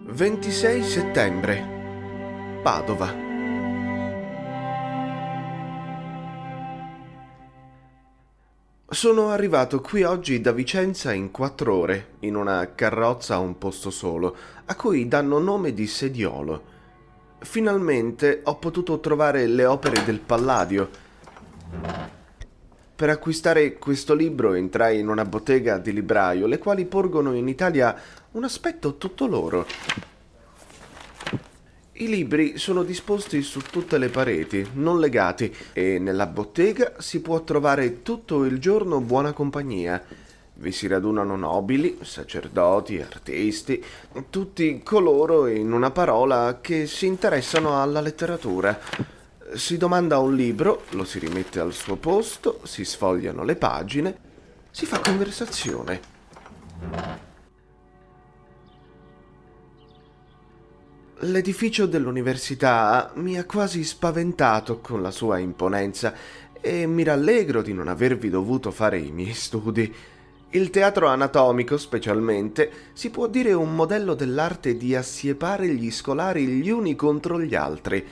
26 settembre. Padova. Sono arrivato qui oggi da Vicenza in quattro ore, in una carrozza a un posto solo, a cui danno nome di sediolo. Finalmente ho potuto trovare le opere del Palladio. Per acquistare questo libro entrai in una bottega di libraio, le quali porgono in Italia un aspetto tutto loro. I libri sono disposti su tutte le pareti, non legati, e nella bottega si può trovare tutto il giorno buona compagnia. Vi si radunano nobili, sacerdoti, artisti, tutti coloro, in una parola, che si interessano alla letteratura. Si domanda un libro, lo si rimette al suo posto, si sfogliano le pagine, si fa conversazione. L'edificio dell'università mi ha quasi spaventato con la sua imponenza e mi rallegro di non avervi dovuto fare i miei studi. Il teatro anatomico, specialmente, si può dire un modello dell'arte di assiepare gli scolari gli uni contro gli altri.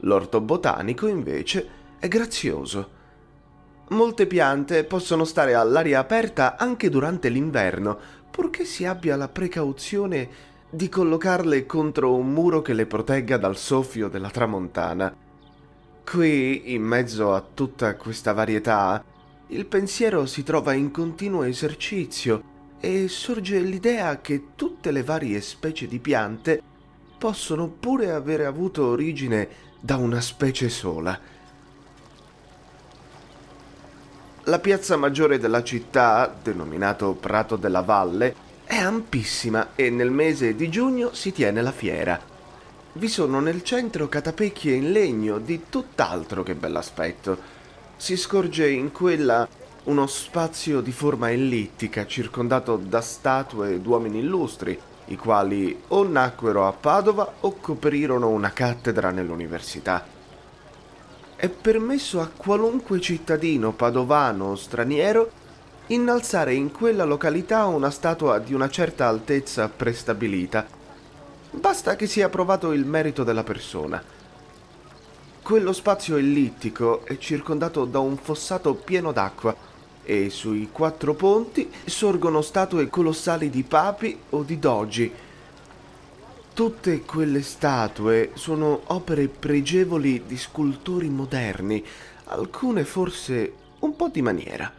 L'orto botanico, invece, è grazioso. Molte piante possono stare all'aria aperta anche durante l'inverno, purché si abbia la precauzione di collocarle contro un muro che le protegga dal soffio della tramontana. Qui, in mezzo a tutta questa varietà, il pensiero si trova in continuo esercizio e sorge l'idea che tutte le varie specie di piante possono pure avere avuto origine da una specie sola. La piazza maggiore della città, denominato Prato della Valle, è ampissima e nel mese di giugno si tiene la fiera. Vi sono nel centro catapecchie in legno di tutt'altro che bell'aspetto. Si scorge in quella uno spazio di forma ellittica circondato da statue d'uomini illustri, i quali o nacquero a Padova o coprirono una cattedra nell'università. È permesso a qualunque cittadino padovano o straniero innalzare in quella località una statua di una certa altezza prestabilita. Basta che sia provato il merito della persona. Quello spazio ellittico è circondato da un fossato pieno d'acqua e sui quattro ponti sorgono statue colossali di papi o di dogi. Tutte quelle statue sono opere pregevoli di scultori moderni, alcune forse un po' di maniera.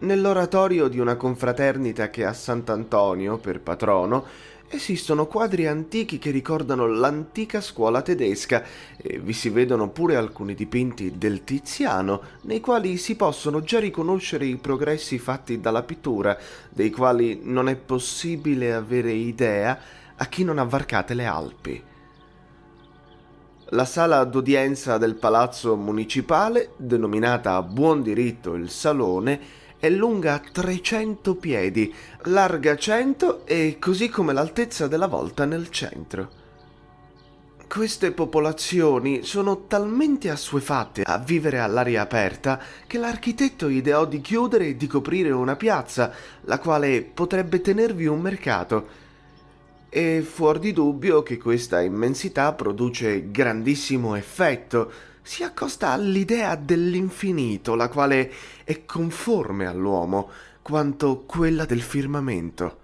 Nell'oratorio di una confraternita che ha Sant'Antonio per patrono esistono quadri antichi che ricordano l'antica scuola tedesca e vi si vedono pure alcuni dipinti del Tiziano nei quali si possono già riconoscere i progressi fatti dalla pittura, dei quali non è possibile avere idea a chi non ha varcate le Alpi. La sala d'udienza del palazzo municipale, denominata a buon diritto il Salone, è lunga 300 piedi, larga 100 e così come l'altezza della volta nel centro. Queste popolazioni sono talmente assuefatte a vivere all'aria aperta che l'architetto ideò di chiudere e di coprire una piazza, la quale potrebbe tenervi un mercato. E fuor di dubbio che questa immensità produce grandissimo effetto, si accosta all'idea dell'infinito, la quale è conforme all'uomo, quanto quella del firmamento.